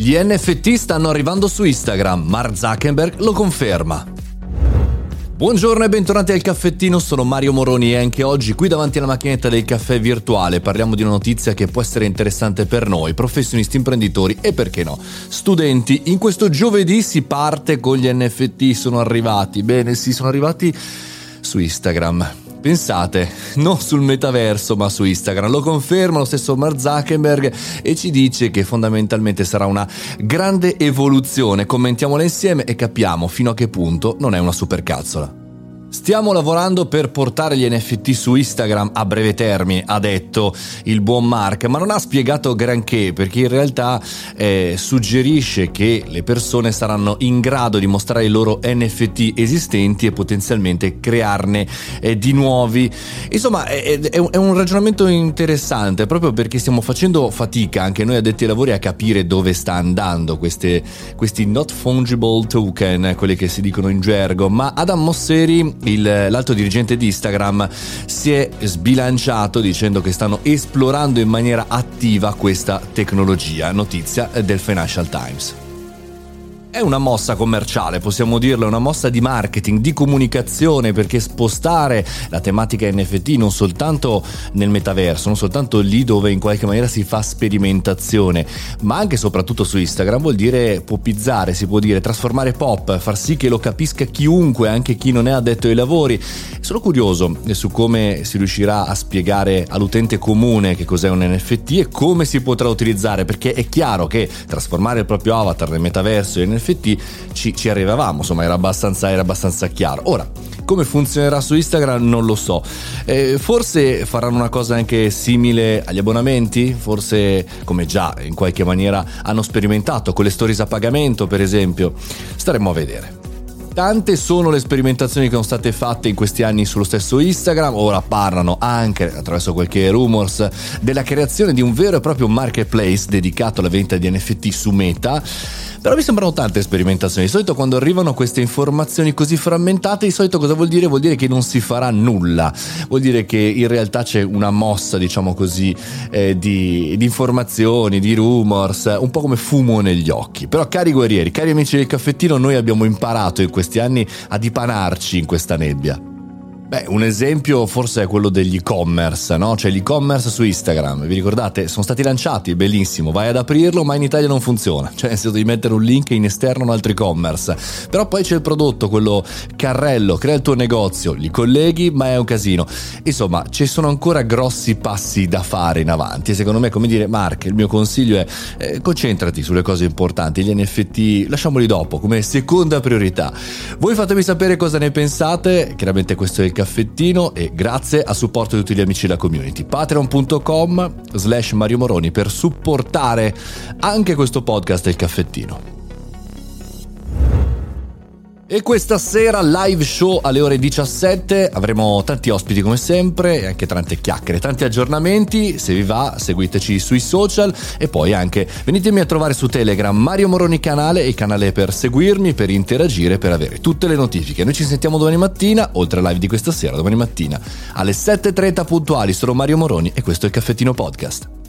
Gli NFT stanno arrivando su Instagram, Mark Zuckerberg lo conferma. Buongiorno e bentornati al caffettino, sono Mario Moroni e anche oggi qui davanti alla macchinetta del caffè virtuale parliamo di una notizia che può essere interessante per noi, professionisti, imprenditori e perché no, studenti. In questo giovedì si parte con gli NFT, sono arrivati, bene sì, sono arrivati su Instagram. Pensate, non sul metaverso ma su Instagram, lo conferma lo stesso Mark Zuckerberg e ci dice che fondamentalmente sarà una grande evoluzione, commentiamola insieme e capiamo fino a che punto non è una supercazzola. Stiamo lavorando per portare gli NFT su Instagram a breve termine, ha detto il buon Mark, ma non ha spiegato granché perché in realtà eh, suggerisce che le persone saranno in grado di mostrare i loro NFT esistenti e potenzialmente crearne eh, di nuovi. Insomma, è, è, un ragionamento interessante proprio perché stiamo facendo fatica anche noi addetti ai lavori a capire dove sta andando queste, questi not fungible token, quelli che si dicono in gergo, ma Adam Mosseri il, l'alto dirigente di Instagram si è sbilanciato dicendo che stanno esplorando in maniera attiva questa tecnologia, notizia del Financial Times. È una mossa commerciale, possiamo dirlo, è una mossa di marketing, di comunicazione, perché spostare la tematica NFT non soltanto nel metaverso, non soltanto lì dove in qualche maniera si fa sperimentazione, ma anche e soprattutto su Instagram vuol dire popizzare, si può dire, trasformare pop, far sì che lo capisca chiunque, anche chi non è addetto ai lavori. Sono curioso su come si riuscirà a spiegare all'utente comune che cos'è un NFT e come si potrà utilizzare, perché è chiaro che trasformare il proprio avatar nel metaverso in NFT NFT ci, ci arrivavamo, insomma era abbastanza, era abbastanza chiaro. Ora, come funzionerà su Instagram non lo so. Eh, forse faranno una cosa anche simile agli abbonamenti, forse come già in qualche maniera hanno sperimentato con le stories a pagamento per esempio. Staremo a vedere. Tante sono le sperimentazioni che sono state fatte in questi anni sullo stesso Instagram, ora parlano anche attraverso qualche rumors della creazione di un vero e proprio marketplace dedicato alla vendita di NFT su Meta però mi sembrano tante sperimentazioni. Di solito quando arrivano queste informazioni così frammentate, di solito cosa vuol dire? Vuol dire che non si farà nulla. Vuol dire che in realtà c'è una mossa, diciamo così, eh, di, di informazioni, di rumors, un po' come fumo negli occhi. Però cari guerrieri, cari amici del caffettino, noi abbiamo imparato in questi anni a dipanarci in questa nebbia. Beh, un esempio forse è quello degli e-commerce, no? Cioè l'e-commerce su Instagram, vi ricordate? Sono stati lanciati, bellissimo, vai ad aprirlo, ma in Italia non funziona. Cioè, senso di mettere un link in esterno un altro e-commerce. Però poi c'è il prodotto, quello carrello, crea il tuo negozio, li colleghi, ma è un casino. Insomma, ci sono ancora grossi passi da fare in avanti. E secondo me, come dire, Mark, il mio consiglio è eh, concentrati sulle cose importanti, gli NFT lasciamoli dopo, come seconda priorità. Voi fatemi sapere cosa ne pensate, chiaramente questo è il caffettino e grazie a supporto di tutti gli amici della community. Patreon.com slash Mario Moroni per supportare anche questo podcast e il caffettino. E questa sera live show alle ore 17 avremo tanti ospiti come sempre e anche tante chiacchiere, tanti aggiornamenti. Se vi va, seguiteci sui social e poi anche venitemi a trovare su Telegram Mario Moroni canale, il canale per seguirmi, per interagire, per avere tutte le notifiche. Noi ci sentiamo domani mattina, oltre al live di questa sera, domani mattina alle 7:30 puntuali. Sono Mario Moroni e questo è il Caffettino Podcast.